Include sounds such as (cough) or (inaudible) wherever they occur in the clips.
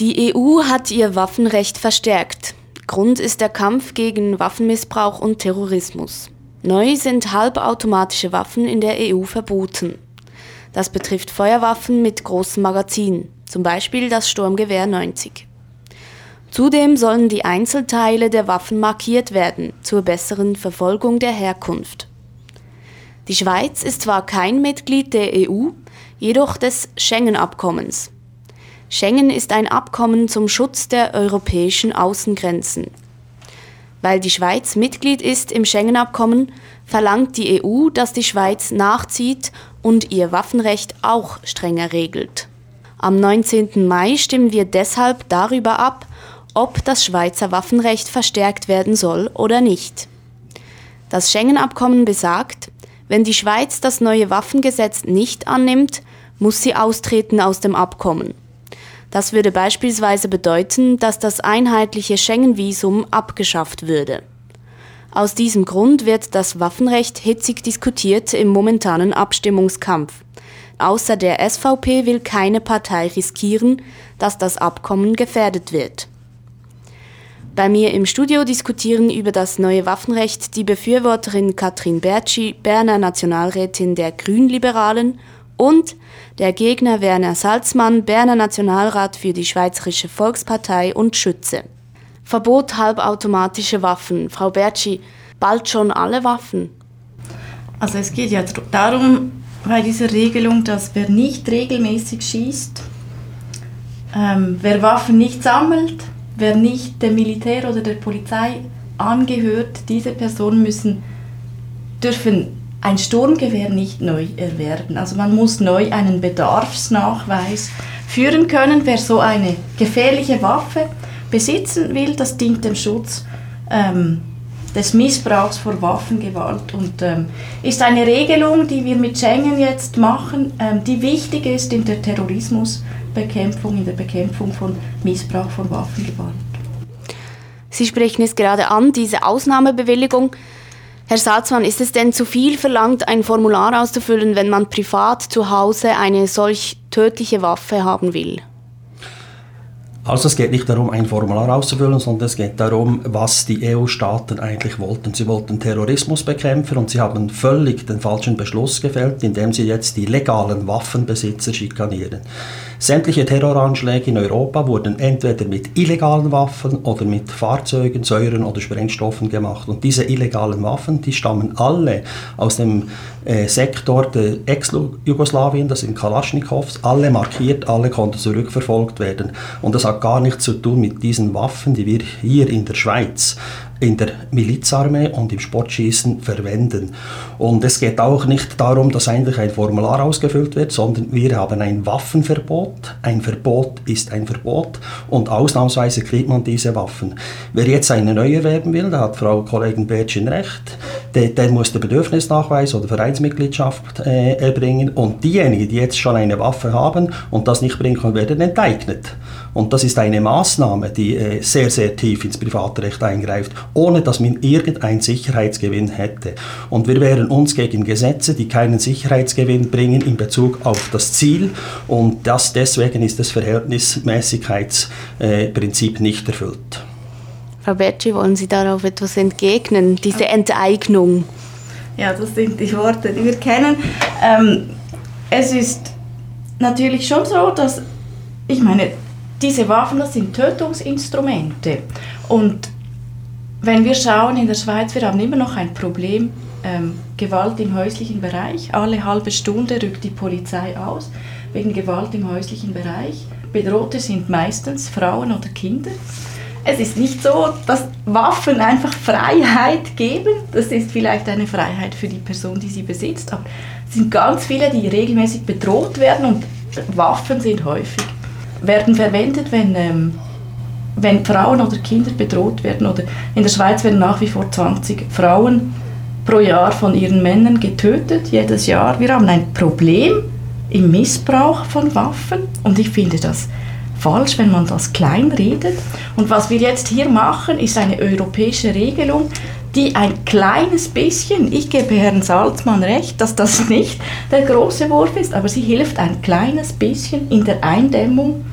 Die EU hat ihr Waffenrecht verstärkt. Grund ist der Kampf gegen Waffenmissbrauch und Terrorismus. Neu sind halbautomatische Waffen in der EU verboten. Das betrifft Feuerwaffen mit großem Magazin, zum Beispiel das Sturmgewehr 90. Zudem sollen die Einzelteile der Waffen markiert werden, zur besseren Verfolgung der Herkunft. Die Schweiz ist zwar kein Mitglied der EU, jedoch des Schengen-Abkommens. Schengen ist ein Abkommen zum Schutz der europäischen Außengrenzen. Weil die Schweiz Mitglied ist im Schengen-Abkommen, verlangt die EU, dass die Schweiz nachzieht und ihr Waffenrecht auch strenger regelt. Am 19. Mai stimmen wir deshalb darüber ab, ob das Schweizer Waffenrecht verstärkt werden soll oder nicht. Das Schengen-Abkommen besagt, wenn die Schweiz das neue Waffengesetz nicht annimmt, muss sie austreten aus dem Abkommen. Das würde beispielsweise bedeuten, dass das einheitliche Schengen-Visum abgeschafft würde. Aus diesem Grund wird das Waffenrecht hitzig diskutiert im momentanen Abstimmungskampf. Außer der SVP will keine Partei riskieren, dass das Abkommen gefährdet wird. Bei mir im Studio diskutieren über das neue Waffenrecht die Befürworterin Katrin Bertschi, Berner Nationalrätin der Grünliberalen und der Gegner Werner Salzmann, Berner Nationalrat für die Schweizerische Volkspartei und Schütze. Verbot halbautomatische Waffen. Frau Bertschi, bald schon alle Waffen? Also es geht ja darum, bei dieser Regelung, dass wer nicht regelmäßig schießt, ähm, wer Waffen nicht sammelt, wer nicht dem Militär oder der Polizei angehört, diese Personen müssen, dürfen ein Sturmgewehr nicht neu erwerben. Also man muss neu einen Bedarfsnachweis führen können. Wer so eine gefährliche Waffe besitzen will, das dient dem Schutz ähm, des Missbrauchs vor Waffengewalt und ähm, ist eine Regelung, die wir mit Schengen jetzt machen, ähm, die wichtig ist in der Terrorismusbekämpfung, in der Bekämpfung von Missbrauch von Waffengewalt. Sie sprechen es gerade an, diese Ausnahmebewilligung Herr Salzmann, ist es denn zu viel verlangt, ein Formular auszufüllen, wenn man privat zu Hause eine solch tödliche Waffe haben will? Also es geht nicht darum, ein Formular auszufüllen, sondern es geht darum, was die EU-Staaten eigentlich wollten. Sie wollten Terrorismus bekämpfen und sie haben völlig den falschen Beschluss gefällt, indem sie jetzt die legalen Waffenbesitzer schikanieren. Sämtliche Terroranschläge in Europa wurden entweder mit illegalen Waffen oder mit Fahrzeugen, Säuren oder Sprengstoffen gemacht. Und diese illegalen Waffen, die stammen alle aus dem äh, Sektor der Ex-Jugoslawien, das sind Kalaschnikows, alle markiert, alle konnten zurückverfolgt werden. Und das hat gar nichts zu tun mit diesen Waffen, die wir hier in der Schweiz in der Milizarmee und im Sportschießen verwenden. Und es geht auch nicht darum, dass eigentlich ein Formular ausgefüllt wird, sondern wir haben ein Waffenverbot. Ein Verbot ist ein Verbot und ausnahmsweise kriegt man diese Waffen. Wer jetzt eine neue erwerben will, da hat Frau Kollegin Bätschen recht, der, der, muss den Bedürfnisnachweis oder Vereinsmitgliedschaft äh, erbringen und diejenigen, die jetzt schon eine Waffe haben und das nicht bringen können, werden enteignet. Und das ist eine Maßnahme, die äh, sehr, sehr tief ins Privatrecht eingreift, ohne dass man irgendeinen Sicherheitsgewinn hätte. Und wir wehren uns gegen Gesetze, die keinen Sicherheitsgewinn bringen in Bezug auf das Ziel. Und das, deswegen ist das Verhältnismäßigkeitsprinzip äh, nicht erfüllt. Frau Bertschi, wollen Sie darauf etwas entgegnen, diese Enteignung? Ja, das sind die Worte, die wir kennen. Ähm, es ist natürlich schon so, dass, ich meine, diese Waffen, das sind Tötungsinstrumente. Und wenn wir schauen in der Schweiz, wir haben immer noch ein Problem, ähm, Gewalt im häuslichen Bereich. Alle halbe Stunde rückt die Polizei aus wegen Gewalt im häuslichen Bereich. Bedrohte sind meistens Frauen oder Kinder. Es ist nicht so, dass Waffen einfach Freiheit geben. Das ist vielleicht eine Freiheit für die Person, die sie besitzt. Aber es sind ganz viele, die regelmäßig bedroht werden und Waffen sind häufig werden verwendet, wenn, ähm, wenn Frauen oder Kinder bedroht werden. Oder in der Schweiz werden nach wie vor 20 Frauen pro Jahr von ihren Männern getötet, jedes Jahr. Wir haben ein Problem im Missbrauch von Waffen und ich finde das falsch, wenn man das kleinredet. Und was wir jetzt hier machen, ist eine europäische Regelung, die ein kleines bisschen, ich gebe Herrn Salzmann recht, dass das nicht der große Wurf ist, aber sie hilft ein kleines bisschen in der Eindämmung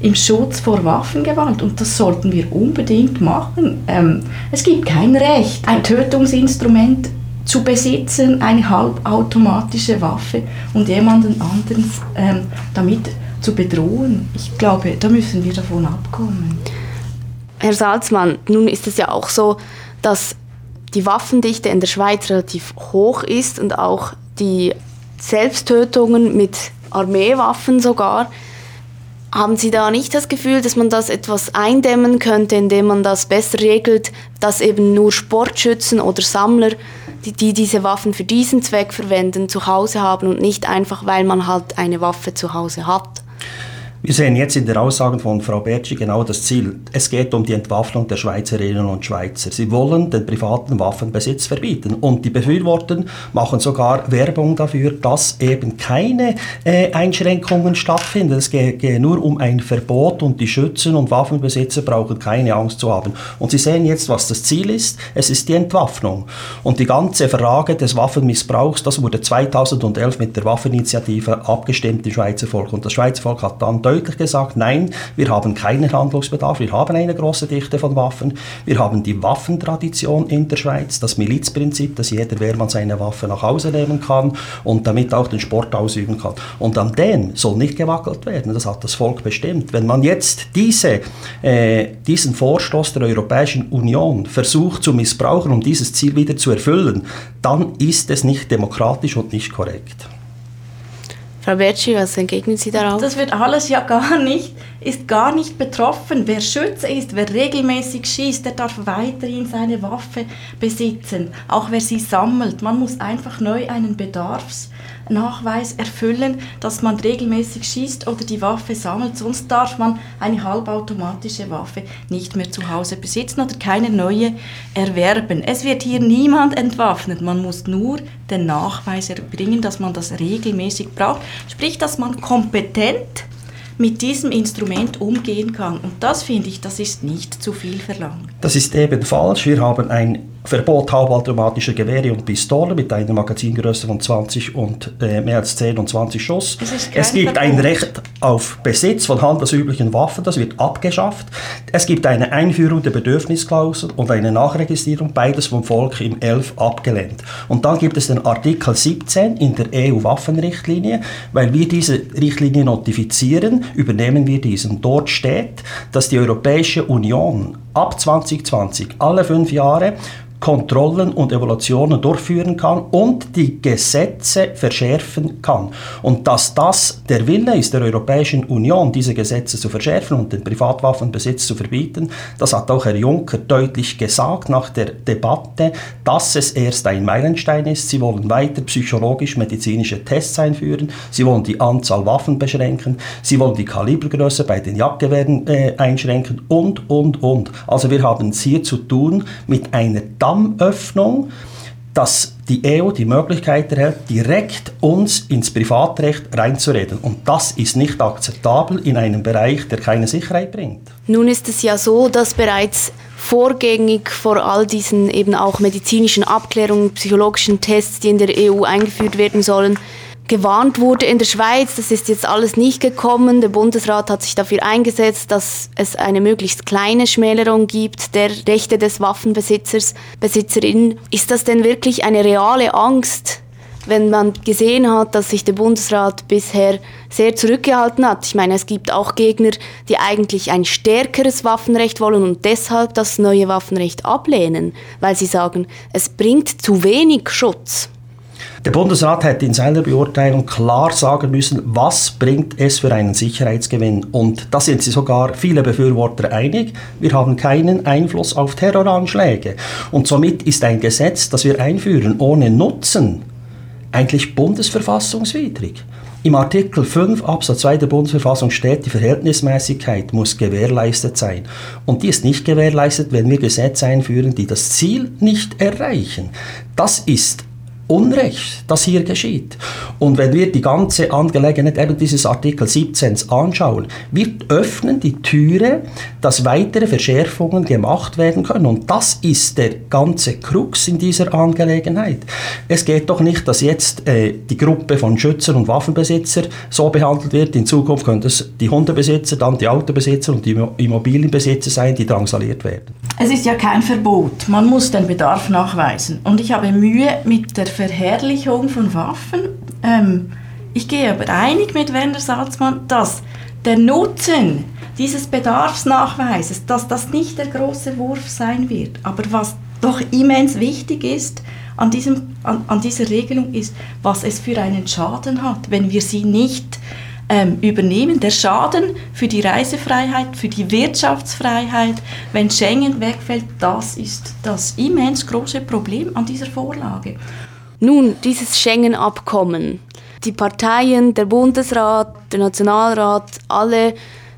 im Schutz vor Waffengewalt und das sollten wir unbedingt machen. Ähm, es gibt kein Recht, ein Tötungsinstrument zu besitzen, eine halbautomatische Waffe und jemanden anderen ähm, damit zu bedrohen. Ich glaube, da müssen wir davon abkommen. Herr Salzmann, nun ist es ja auch so, dass die Waffendichte in der Schweiz relativ hoch ist und auch die Selbsttötungen mit Armeewaffen sogar. Haben Sie da nicht das Gefühl, dass man das etwas eindämmen könnte, indem man das besser regelt, dass eben nur Sportschützen oder Sammler, die, die diese Waffen für diesen Zweck verwenden, zu Hause haben und nicht einfach, weil man halt eine Waffe zu Hause hat? Wir sehen jetzt in der Aussage von Frau Bertschi genau das Ziel. Es geht um die Entwaffnung der Schweizerinnen und Schweizer. Sie wollen den privaten Waffenbesitz verbieten. Und die Befürworter machen sogar Werbung dafür, dass eben keine äh, Einschränkungen stattfinden. Es geht, geht nur um ein Verbot und die Schützen und Waffenbesitzer brauchen keine Angst zu haben. Und Sie sehen jetzt, was das Ziel ist. Es ist die Entwaffnung. Und die ganze Frage des Waffenmissbrauchs, das wurde 2011 mit der Waffeninitiative abgestimmt im Schweizer Volk. Und das Schweizer Volk hat dann deutlich gesagt, nein, wir haben keinen Handlungsbedarf, wir haben eine große Dichte von Waffen, wir haben die Waffentradition in der Schweiz, das Milizprinzip, dass jeder Wehrmann seine Waffe nach Hause nehmen kann und damit auch den Sport ausüben kann. Und an den soll nicht gewackelt werden, das hat das Volk bestimmt. Wenn man jetzt diese, äh, diesen Vorstoß der Europäischen Union versucht zu missbrauchen, um dieses Ziel wieder zu erfüllen, dann ist es nicht demokratisch und nicht korrekt. Frau Bertschi, was entgegnen Sie darauf? Das wird alles ja gar nicht, ist gar nicht betroffen. Wer Schütze ist, wer regelmäßig schießt, der darf weiterhin seine Waffe besitzen, auch wer sie sammelt. Man muss einfach neu einen Bedarfs Nachweis erfüllen, dass man regelmäßig schießt oder die Waffe sammelt. Sonst darf man eine halbautomatische Waffe nicht mehr zu Hause besitzen oder keine neue erwerben. Es wird hier niemand entwaffnet. Man muss nur den Nachweis erbringen, dass man das regelmäßig braucht. Sprich, dass man kompetent mit diesem Instrument umgehen kann. Und das finde ich, das ist nicht zu viel verlangt. Das ist eben falsch. Wir haben ein Verbot halbautomatischer Gewehre und Pistolen mit einer Magazingröße von 20 und äh, mehr als 10 und 20 Schuss. Es gibt Verbot. ein Recht auf Besitz von handelsüblichen Waffen, das wird abgeschafft. Es gibt eine Einführung der Bedürfnisklausel und eine Nachregistrierung, beides vom Volk im 11 abgelehnt. Und dann gibt es den Artikel 17 in der EU-Waffenrichtlinie, weil wir diese Richtlinie notifizieren, übernehmen wir diesen. Dort steht, dass die Europäische Union ab 2020 alle fünf Jahre Kontrollen und Evaluationen durchführen kann und die Gesetze verschärfen kann. Und dass das der Wille ist der Europäischen Union, diese Gesetze zu verschärfen und den Privatwaffenbesitz zu verbieten, das hat auch Herr Juncker deutlich gesagt nach der Debatte, dass es erst ein Meilenstein ist. Sie wollen weiter psychologisch-medizinische Tests einführen, sie wollen die Anzahl Waffen beschränken, sie wollen die Kalibergröße bei den Jagdgewehren äh, einschränken und, und, und. Also wir haben es hier zu tun mit einer Dammöffnung, dass die EU die Möglichkeit erhält, direkt uns ins Privatrecht reinzureden. Und das ist nicht akzeptabel in einem Bereich, der keine Sicherheit bringt. Nun ist es ja so, dass bereits vorgängig vor all diesen eben auch medizinischen Abklärungen, psychologischen Tests, die in der EU eingeführt werden sollen, gewarnt wurde in der Schweiz. Das ist jetzt alles nicht gekommen. Der Bundesrat hat sich dafür eingesetzt, dass es eine möglichst kleine Schmälerung gibt der Rechte des Waffenbesitzers, Besitzerin. Ist das denn wirklich eine reale Angst, wenn man gesehen hat, dass sich der Bundesrat bisher sehr zurückgehalten hat. Ich meine, es gibt auch Gegner, die eigentlich ein stärkeres Waffenrecht wollen und deshalb das neue Waffenrecht ablehnen, weil sie sagen, es bringt zu wenig Schutz. Der Bundesrat hätte in seiner Beurteilung klar sagen müssen, was bringt es für einen Sicherheitsgewinn. Und da sind sich sogar viele Befürworter einig. Wir haben keinen Einfluss auf Terroranschläge. Und somit ist ein Gesetz, das wir einführen, ohne Nutzen, eigentlich bundesverfassungswidrig. Im Artikel 5 Absatz 2 der Bundesverfassung steht, die Verhältnismäßigkeit muss gewährleistet sein. Und die ist nicht gewährleistet, wenn wir Gesetze einführen, die das Ziel nicht erreichen. Das ist Unrecht, das hier geschieht. Und wenn wir die ganze Angelegenheit eben dieses Artikel 17 anschauen, wir öffnen die Türe, dass weitere Verschärfungen gemacht werden können. Und das ist der ganze Krux in dieser Angelegenheit. Es geht doch nicht, dass jetzt äh, die Gruppe von Schützer und Waffenbesitzer so behandelt wird. In Zukunft können es die Hundebesitzer, dann die Autobesitzer und die Immobilienbesitzer sein, die drangsaliert werden. Es ist ja kein Verbot. Man muss den Bedarf nachweisen. Und ich habe Mühe mit der Verherrlichung von Waffen. Ähm, ich gehe aber einig mit Werner Salzmann, dass der Nutzen dieses Bedarfsnachweises, dass das nicht der große Wurf sein wird. Aber was doch immens wichtig ist an, diesem, an, an dieser Regelung ist, was es für einen Schaden hat, wenn wir sie nicht ähm, übernehmen. Der Schaden für die Reisefreiheit, für die Wirtschaftsfreiheit, wenn Schengen wegfällt, das ist das immens große Problem an dieser Vorlage. Nun, dieses Schengen-Abkommen. Die Parteien, der Bundesrat, der Nationalrat, alle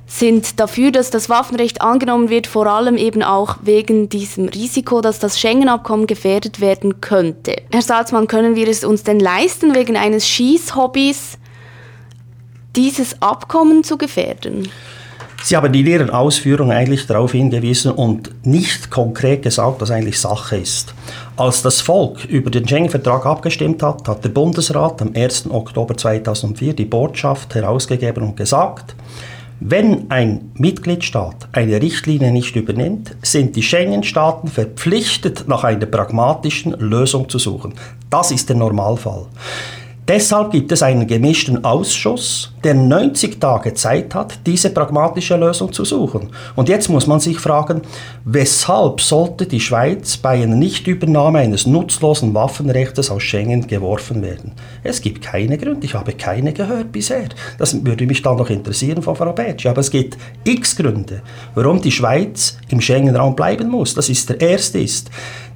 sind dafür, dass das Waffenrecht angenommen wird, vor allem eben auch wegen diesem Risiko, dass das Schengen-Abkommen gefährdet werden könnte. Herr Salzmann, können wir es uns denn leisten, wegen eines Schießhobbys dieses Abkommen zu gefährden? Sie haben in Ihren Ausführungen eigentlich darauf hingewiesen und nicht konkret gesagt, was eigentlich Sache ist. Als das Volk über den Schengen-Vertrag abgestimmt hat, hat der Bundesrat am 1. Oktober 2004 die Botschaft herausgegeben und gesagt, wenn ein Mitgliedstaat eine Richtlinie nicht übernimmt, sind die Schengen-Staaten verpflichtet, nach einer pragmatischen Lösung zu suchen. Das ist der Normalfall. Deshalb gibt es einen gemischten Ausschuss, der 90 Tage Zeit hat, diese pragmatische Lösung zu suchen. Und jetzt muss man sich fragen, weshalb sollte die Schweiz bei einer Nichtübernahme eines nutzlosen Waffenrechts aus Schengen geworfen werden? Es gibt keine Gründe, ich habe keine gehört bisher. Das würde mich dann noch interessieren von Frau Betsch. Aber es gibt x Gründe, warum die Schweiz im Schengen-Raum bleiben muss. Das ist der erste ist,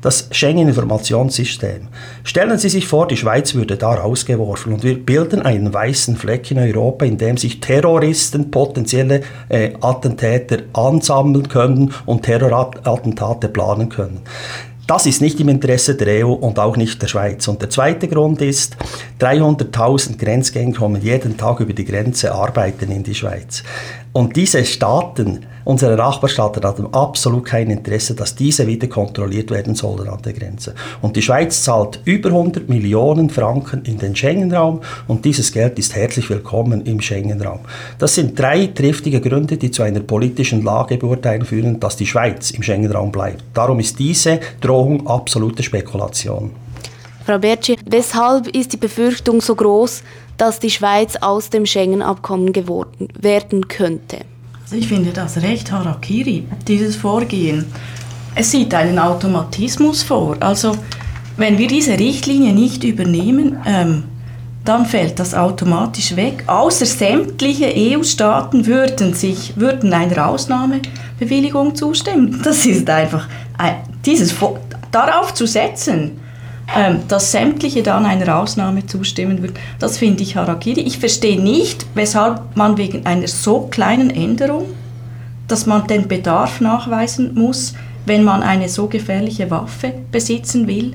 das Schengen-Informationssystem. Stellen Sie sich vor, die Schweiz würde da rausgeworfen und wir bilden einen weißen Fleck in Europa, in dem sich Terroristen, potenzielle äh, Attentäter ansammeln können und Terrorattentate planen können. Das ist nicht im Interesse der EU und auch nicht der Schweiz. Und der zweite Grund ist, 300.000 Grenzgänger kommen jeden Tag über die Grenze, arbeiten in die Schweiz. Und diese Staaten Unsere Nachbarstaaten hatten absolut kein Interesse, dass diese wieder kontrolliert werden sollen an der Grenze. Und die Schweiz zahlt über 100 Millionen Franken in den Schengen-Raum und dieses Geld ist herzlich willkommen im Schengen-Raum. Das sind drei triftige Gründe, die zu einer politischen Lagebeurteilung führen, dass die Schweiz im Schengen-Raum bleibt. Darum ist diese Drohung absolute Spekulation. Frau Bertschi, weshalb ist die Befürchtung so groß, dass die Schweiz aus dem Schengen-Abkommen geworden werden könnte? Ich finde das recht Harakiri, dieses Vorgehen. Es sieht einen Automatismus vor. Also wenn wir diese Richtlinie nicht übernehmen, ähm, dann fällt das automatisch weg. Außer sämtliche EU-Staaten würden würden einer Ausnahmebewilligung zustimmen. Das ist einfach ein, dieses darauf zu setzen ähm, dass sämtliche dann einer Ausnahme zustimmen würden, das finde ich Harakiri. Ich verstehe nicht, weshalb man wegen einer so kleinen Änderung, dass man den Bedarf nachweisen muss, wenn man eine so gefährliche Waffe besitzen will,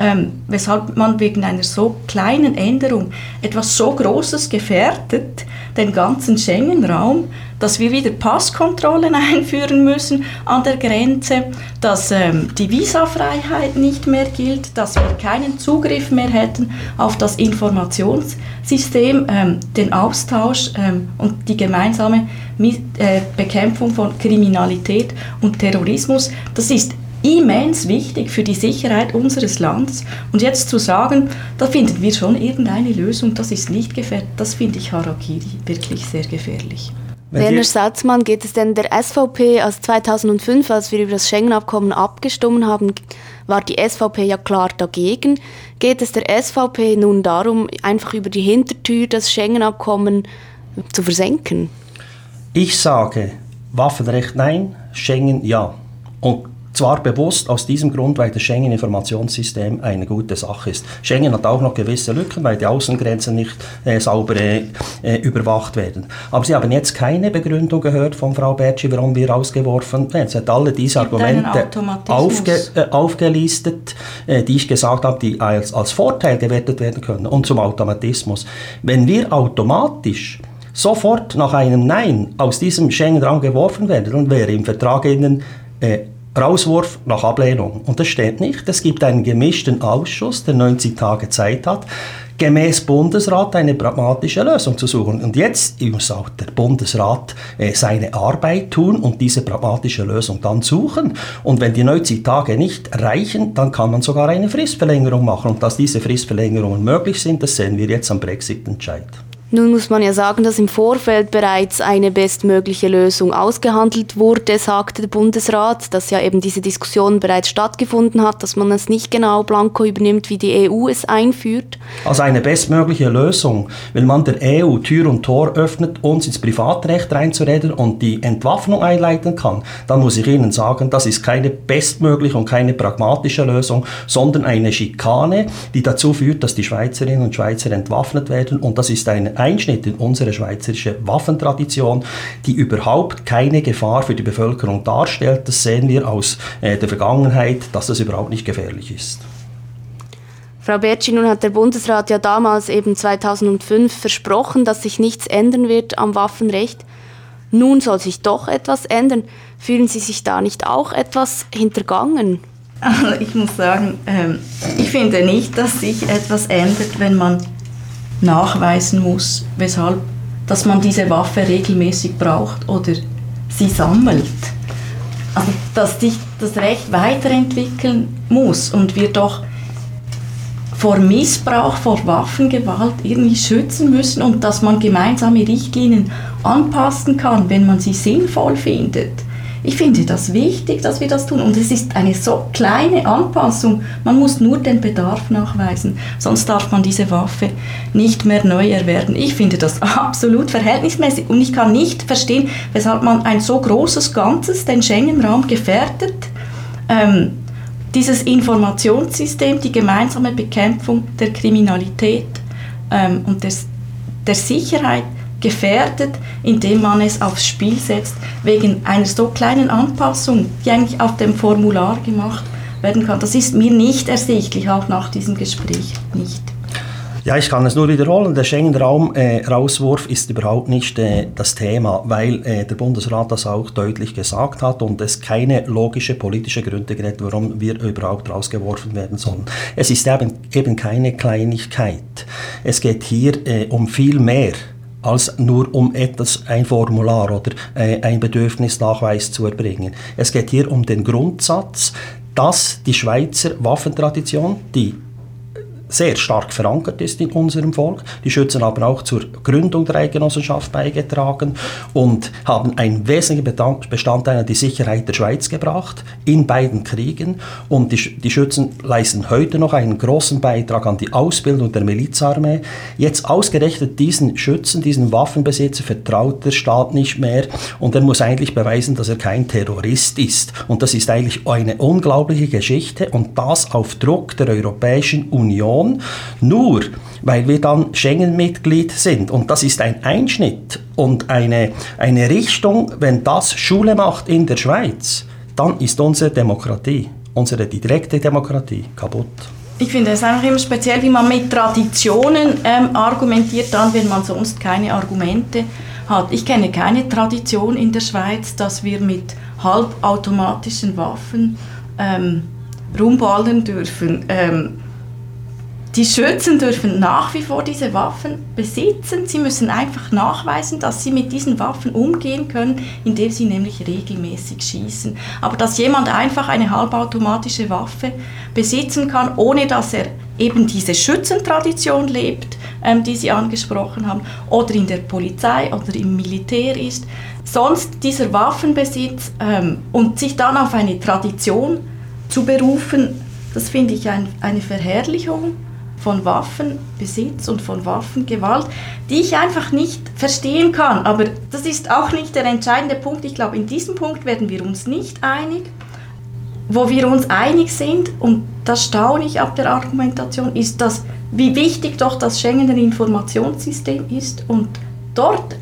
ähm, weshalb man wegen einer so kleinen Änderung etwas so Großes gefährdet, den ganzen Schengen-Raum, dass wir wieder Passkontrollen (laughs) einführen müssen an der Grenze, dass ähm, die Visafreiheit nicht mehr gilt, dass wir keinen Zugriff mehr hätten auf das Informationssystem, ähm, den Austausch ähm, und die gemeinsame äh, Bekämpfung von Kriminalität und Terrorismus. Das ist immens wichtig für die Sicherheit unseres Landes. Und jetzt zu sagen, da finden wir schon irgendeine Lösung, das ist nicht gefährlich, das finde ich Harakiri wirklich sehr gefährlich. Werner Salzmann, geht es denn der SVP, als 2005, als wir über das Schengen-Abkommen abgestimmt haben, war die SVP ja klar dagegen. Geht es der SVP nun darum, einfach über die Hintertür das Schengen-Abkommen zu versenken? Ich sage Waffenrecht nein, Schengen ja. Und zwar bewusst aus diesem Grund, weil das Schengen-Informationssystem eine gute Sache ist. Schengen hat auch noch gewisse Lücken, weil die Außengrenzen nicht äh, sauber äh, überwacht werden. Aber Sie haben jetzt keine Begründung gehört von Frau Bertschi, warum wir rausgeworfen werden. Sie hat alle diese Argumente aufge, äh, aufgelistet, äh, die ich gesagt habe, die als, als Vorteil gewertet werden können. Und zum Automatismus. Wenn wir automatisch sofort nach einem Nein aus diesem Schengen-Raum geworfen werden, dann wäre im Vertrag innen äh, Rauswurf nach Ablehnung. Und das steht nicht. Es gibt einen gemischten Ausschuss, der 90 Tage Zeit hat, gemäß Bundesrat eine pragmatische Lösung zu suchen. Und jetzt muss auch der Bundesrat äh, seine Arbeit tun und diese pragmatische Lösung dann suchen. Und wenn die 90 Tage nicht reichen, dann kann man sogar eine Fristverlängerung machen. Und dass diese Fristverlängerungen möglich sind, das sehen wir jetzt am Brexit-Entscheid. Nun muss man ja sagen, dass im Vorfeld bereits eine bestmögliche Lösung ausgehandelt wurde, sagte der Bundesrat, dass ja eben diese Diskussion bereits stattgefunden hat, dass man es nicht genau blanko übernimmt, wie die EU es einführt. Also eine bestmögliche Lösung, wenn man der EU Tür und Tor öffnet, uns ins Privatrecht reinzureden und die Entwaffnung einleiten kann, dann muss ich Ihnen sagen, das ist keine bestmögliche und keine pragmatische Lösung, sondern eine Schikane, die dazu führt, dass die Schweizerinnen und Schweizer entwaffnet werden und das ist eine Einschnitt in unsere schweizerische Waffentradition, die überhaupt keine Gefahr für die Bevölkerung darstellt. Das sehen wir aus äh, der Vergangenheit, dass das überhaupt nicht gefährlich ist. Frau Bertschi, nun hat der Bundesrat ja damals eben 2005 versprochen, dass sich nichts ändern wird am Waffenrecht. Nun soll sich doch etwas ändern. Fühlen Sie sich da nicht auch etwas hintergangen? Also ich muss sagen, ähm, ich finde nicht, dass sich etwas ändert, wenn man nachweisen muss, weshalb, dass man diese Waffe regelmäßig braucht oder sie sammelt. Also, dass sich das Recht weiterentwickeln muss und wir doch vor Missbrauch, vor Waffengewalt irgendwie schützen müssen und dass man gemeinsame Richtlinien anpassen kann, wenn man sie sinnvoll findet. Ich finde das wichtig, dass wir das tun. Und es ist eine so kleine Anpassung. Man muss nur den Bedarf nachweisen. Sonst darf man diese Waffe nicht mehr neu erwerben. Ich finde das (laughs) absolut verhältnismäßig. Und ich kann nicht verstehen, weshalb man ein so großes Ganzes, den Schengen-Raum, gefährdet. Ähm, dieses Informationssystem, die gemeinsame Bekämpfung der Kriminalität ähm, und des, der Sicherheit gefährdet, indem man es aufs Spiel setzt, wegen einer so kleinen Anpassung, die eigentlich auf dem Formular gemacht werden kann. Das ist mir nicht ersichtlich, auch nach diesem Gespräch nicht. Ja, ich kann es nur wiederholen. Der Schengen-Raum-Rauswurf äh, ist überhaupt nicht äh, das Thema, weil äh, der Bundesrat das auch deutlich gesagt hat und es keine logische politische Gründe gibt, warum wir überhaupt rausgeworfen werden sollen. Es ist eben, eben keine Kleinigkeit. Es geht hier äh, um viel mehr als nur um etwas, ein Formular oder äh, ein Bedürfnisnachweis zu erbringen. Es geht hier um den Grundsatz, dass die Schweizer Waffentradition, die sehr stark verankert ist in unserem Volk. Die Schützen haben auch zur Gründung der Eidgenossenschaft beigetragen und haben einen wesentlichen Bestandteil an die Sicherheit der Schweiz gebracht in beiden Kriegen. Und die, die Schützen leisten heute noch einen großen Beitrag an die Ausbildung der Milizarmee. Jetzt ausgerechnet diesen Schützen, diesen Waffenbesitzer vertraut der Staat nicht mehr und er muss eigentlich beweisen, dass er kein Terrorist ist. Und das ist eigentlich eine unglaubliche Geschichte und das auf Druck der Europäischen Union Union, nur weil wir dann Schengen-Mitglied sind. Und das ist ein Einschnitt und eine, eine Richtung, wenn das Schule macht in der Schweiz, dann ist unsere Demokratie, unsere direkte Demokratie kaputt. Ich finde es einfach immer speziell, wie man mit Traditionen ähm, argumentiert, dann, wenn man sonst keine Argumente hat. Ich kenne keine Tradition in der Schweiz, dass wir mit halbautomatischen Waffen ähm, rumballen dürfen. Ähm, die Schützen dürfen nach wie vor diese Waffen besitzen. Sie müssen einfach nachweisen, dass sie mit diesen Waffen umgehen können, indem sie nämlich regelmäßig schießen. Aber dass jemand einfach eine halbautomatische Waffe besitzen kann, ohne dass er eben diese Schützentradition lebt, ähm, die Sie angesprochen haben, oder in der Polizei oder im Militär ist, sonst dieser Waffenbesitz ähm, und sich dann auf eine Tradition zu berufen, das finde ich ein, eine Verherrlichung von Waffenbesitz und von Waffengewalt, die ich einfach nicht verstehen kann. Aber das ist auch nicht der entscheidende Punkt. Ich glaube, in diesem Punkt werden wir uns nicht einig. wo wir uns einig sind, und das staune ich ab der Argumentation, ist, dass, wie wichtig doch das Schengener Informationssystem ist und dort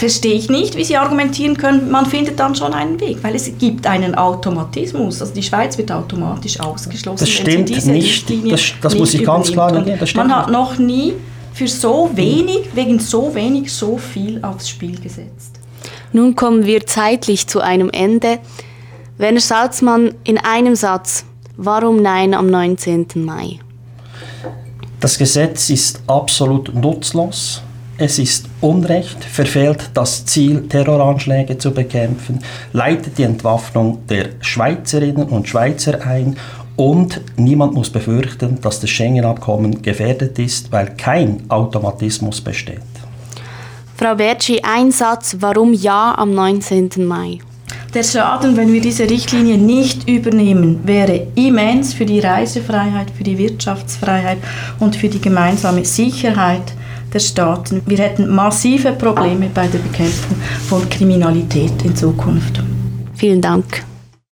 verstehe ich nicht, wie Sie argumentieren können, man findet dann schon einen Weg, weil es gibt einen Automatismus. Also die Schweiz wird automatisch ausgeschlossen. Das stimmt nicht. Das, das muss ich ganz klar nennen. Man hat noch nie für so wenig, wegen so wenig, so viel aufs Spiel gesetzt. Nun kommen wir zeitlich zu einem Ende. Werner Salzmann in einem Satz, warum Nein am 19. Mai? Das Gesetz ist absolut nutzlos es ist Unrecht, verfehlt das Ziel, Terroranschläge zu bekämpfen, leitet die Entwaffnung der Schweizerinnen und Schweizer ein und niemand muss befürchten, dass das Schengen-Abkommen gefährdet ist, weil kein Automatismus besteht. Frau Bertschi, ein Satz, warum Ja am 19. Mai? Der Schaden, wenn wir diese Richtlinie nicht übernehmen, wäre immens für die Reisefreiheit, für die Wirtschaftsfreiheit und für die gemeinsame Sicherheit der Staaten. Wir hätten massive Probleme bei der Bekämpfung von Kriminalität in Zukunft. Vielen Dank.